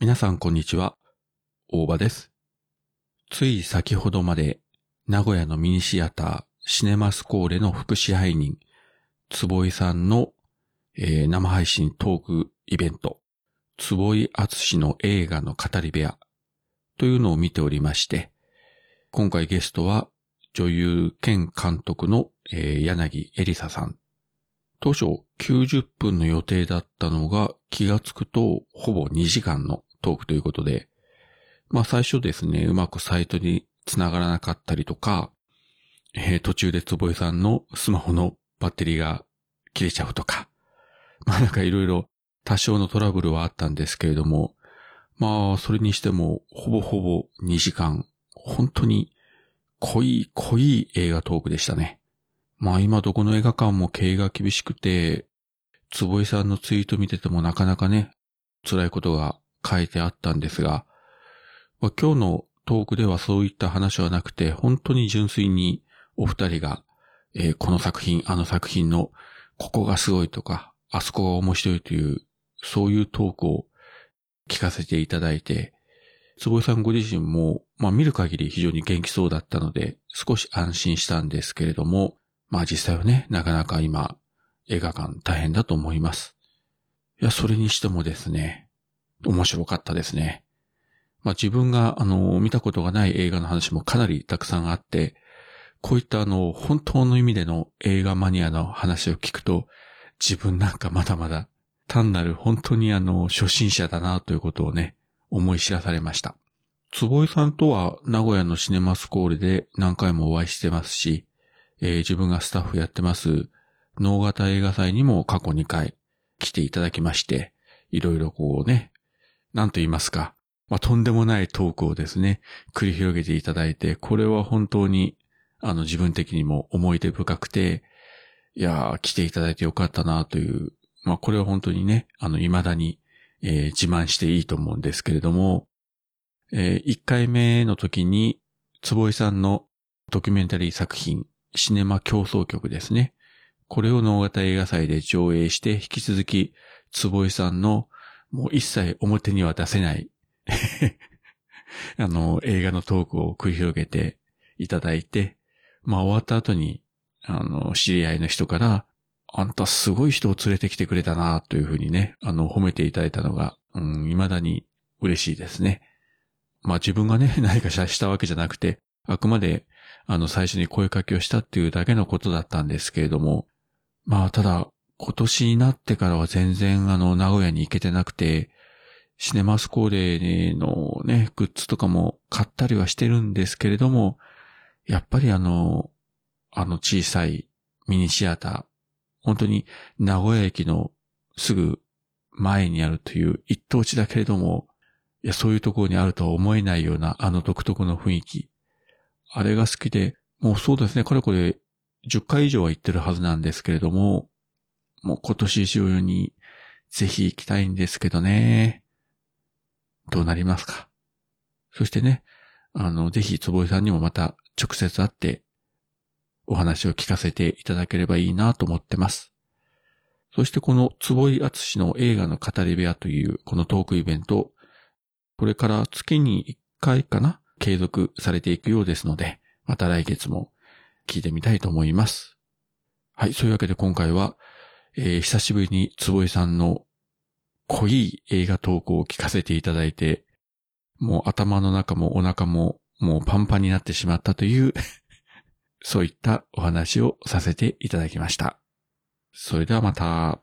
皆さんこんにちは。大場です。つい先ほどまで名古屋のミニシアターシネマスコーレの副支配人、坪井さんの、えー、生配信トークイベント、坪井敦の映画の語り部屋というのを見ておりまして、今回ゲストは女優兼監督の、えー、柳エリサさん。当初90分の予定だったのが気がつくとほぼ2時間のトークということで、まあ最初ですね、うまくサイトに繋がらなかったりとか、えー、途中で坪井さんのスマホのバッテリーが切れちゃうとか、まあなんかいろいろ多少のトラブルはあったんですけれども、まあそれにしてもほぼほぼ2時間、本当に濃い濃い映画トークでしたね。まあ今どこの映画館も経営が厳しくて、坪井さんのツイート見ててもなかなかね、辛いことが書いてあったんですが、今日のトークではそういった話はなくて、本当に純粋にお二人が、えー、この作品、あの作品のここがすごいとか、あそこが面白いという、そういうトークを聞かせていただいて、坪井さんご自身も、まあ見る限り非常に元気そうだったので、少し安心したんですけれども、まあ実際はね、なかなか今、映画館大変だと思います。いや、それにしてもですね、面白かったですね。まあ自分が、あの、見たことがない映画の話もかなりたくさんあって、こういったあの、本当の意味での映画マニアの話を聞くと、自分なんかまだまだ単なる本当にあの、初心者だなということをね、思い知らされました。坪井さんとは名古屋のシネマスコールで何回もお会いしてますし、えー、自分がスタッフやってます脳型映画祭にも過去2回来ていただきまして、いろいろこうね、なんと言いますか、まあ、とんでもないトークをですね、繰り広げていただいて、これは本当にあの、自分的にも思い出深くて、いやー、来ていただいてよかったなという、まあ、これは本当にね、あの、未だに、えー、自慢していいと思うんですけれども、えー、1回目の時に、坪井さんのドキュメンタリー作品、シネマ競争曲ですね。これを能型映画祭で上映して、引き続き、坪井さんの、もう一切表には出せない あの、映画のトークを繰り広げていただいて、まあ終わった後に、あの、知り合いの人から、あんたすごい人を連れてきてくれたな、というふうにね、あの、褒めていただいたのが、うん、未だに嬉しいですね。まあ自分がね、何かしたわけじゃなくて、あくまで、あの、最初に声かけをしたっていうだけのことだったんですけれども、まあただ、今年になってからは全然あの、名古屋に行けてなくて、シネマスコーレのね、グッズとかも買ったりはしてるんですけれども、やっぱりあの、あの小さいミニシアター、本当に名古屋駅のすぐ前にあるという一等地だけれども、いや、そういうところにあるとは思えないようなあの独特の雰囲気。あれが好きで、もうそうですね、これこれ10回以上は行ってるはずなんですけれども、もう今年中にぜひ行きたいんですけどね。どうなりますか？そしてね、あの、ぜひ坪井さんにもまた直接会ってお話を聞かせていただければいいなと思ってます。そしてこの坪井敦の映画の語り部屋というこのトークイベント、これから月に1回かな継続されていくようですので、また来月も聞いてみたいと思います。はい、そういうわけで今回は、えー、久しぶりに坪井さんの濃い映画投稿を聞かせていただいて、もう頭の中もお腹ももうパンパンになってしまったという そういったお話をさせていただきました。それではまた。